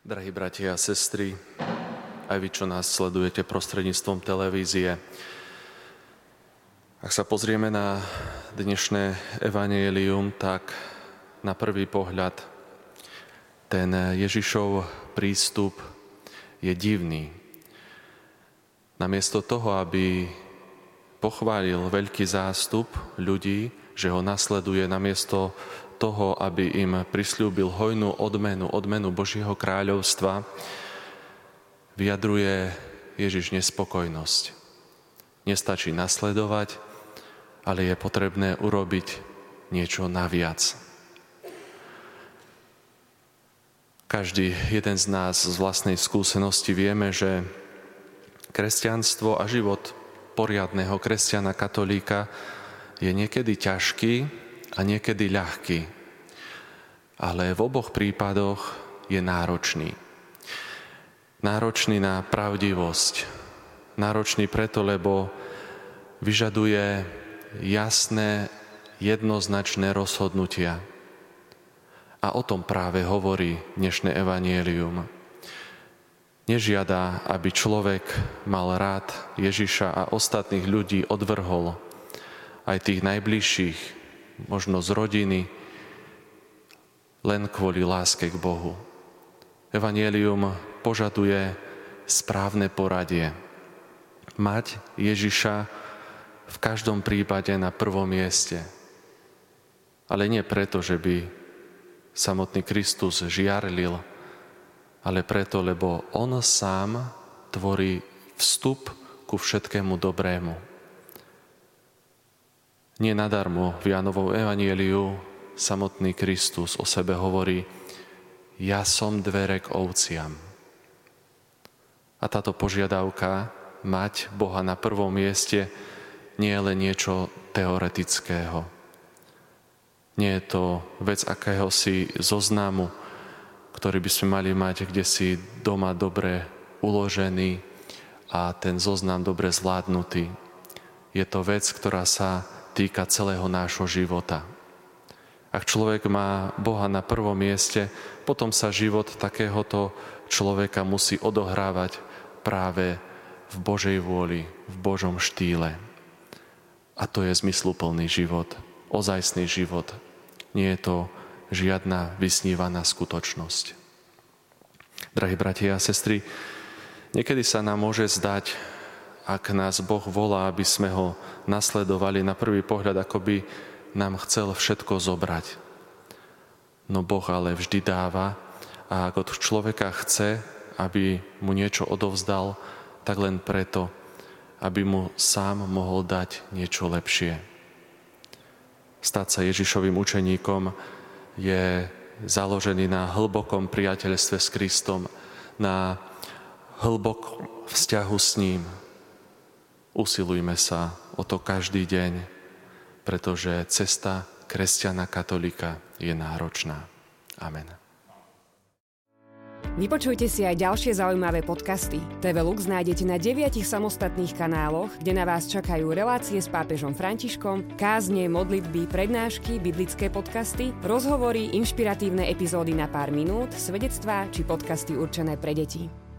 Drahí bratia a sestry, aj vy, čo nás sledujete prostredníctvom televízie, ak sa pozrieme na dnešné evanielium, tak na prvý pohľad ten Ježišov prístup je divný. Namiesto toho, aby pochválil veľký zástup ľudí, že ho nasleduje, namiesto toho, aby im prislúbil hojnú odmenu, odmenu Božieho kráľovstva, vyjadruje Ježiš nespokojnosť. Nestačí nasledovať, ale je potrebné urobiť niečo naviac. Každý jeden z nás z vlastnej skúsenosti vieme, že kresťanstvo a život poriadného kresťana katolíka je niekedy ťažký, a niekedy ľahký, ale v oboch prípadoch je náročný. Náročný na pravdivosť. Náročný preto, lebo vyžaduje jasné, jednoznačné rozhodnutia. A o tom práve hovorí dnešné evanielium. Nežiada, aby človek mal rád Ježiša a ostatných ľudí odvrhol, aj tých najbližších, možno z rodiny, len kvôli láske k Bohu. Evangelium požaduje správne poradie. Mať Ježiša v každom prípade na prvom mieste. Ale nie preto, že by samotný Kristus žiarlil, ale preto, lebo On sám tvorí vstup ku všetkému dobrému. Nie nadarmo v Jánovom evanieliu samotný Kristus o sebe hovorí, ja som dvere k ovciam. A táto požiadavka mať Boha na prvom mieste nie je len niečo teoretického. Nie je to vec akéhosi zoznamu, ktorý by sme mali mať kde si doma dobre uložený a ten zoznam dobre zvládnutý. Je to vec, ktorá sa týka celého nášho života. Ak človek má Boha na prvom mieste, potom sa život takéhoto človeka musí odohrávať práve v Božej vôli, v Božom štýle. A to je zmysluplný život, ozajstný život. Nie je to žiadna vysnívaná skutočnosť. Drahí bratia a sestry, niekedy sa nám môže zdať, ak nás Boh volá, aby sme ho nasledovali na prvý pohľad, ako by nám chcel všetko zobrať. No Boh ale vždy dáva a ak od človeka chce, aby mu niečo odovzdal, tak len preto, aby mu sám mohol dať niečo lepšie. Stať sa Ježišovým učeníkom je založený na hlbokom priateľstve s Kristom, na hlbokom vzťahu s ním, Usilujme sa o to každý deň, pretože cesta kresťana katolika je náročná. Amen. Vypočujte si aj ďalšie zaujímavé podcasty. TV Lux nájdete na deviatich samostatných kanáloch, kde na vás čakajú relácie s pápežom Františkom, kázne, modlitby, prednášky, biblické podcasty, rozhovory, inšpiratívne epizódy na pár minút, svedectvá či podcasty určené pre deti.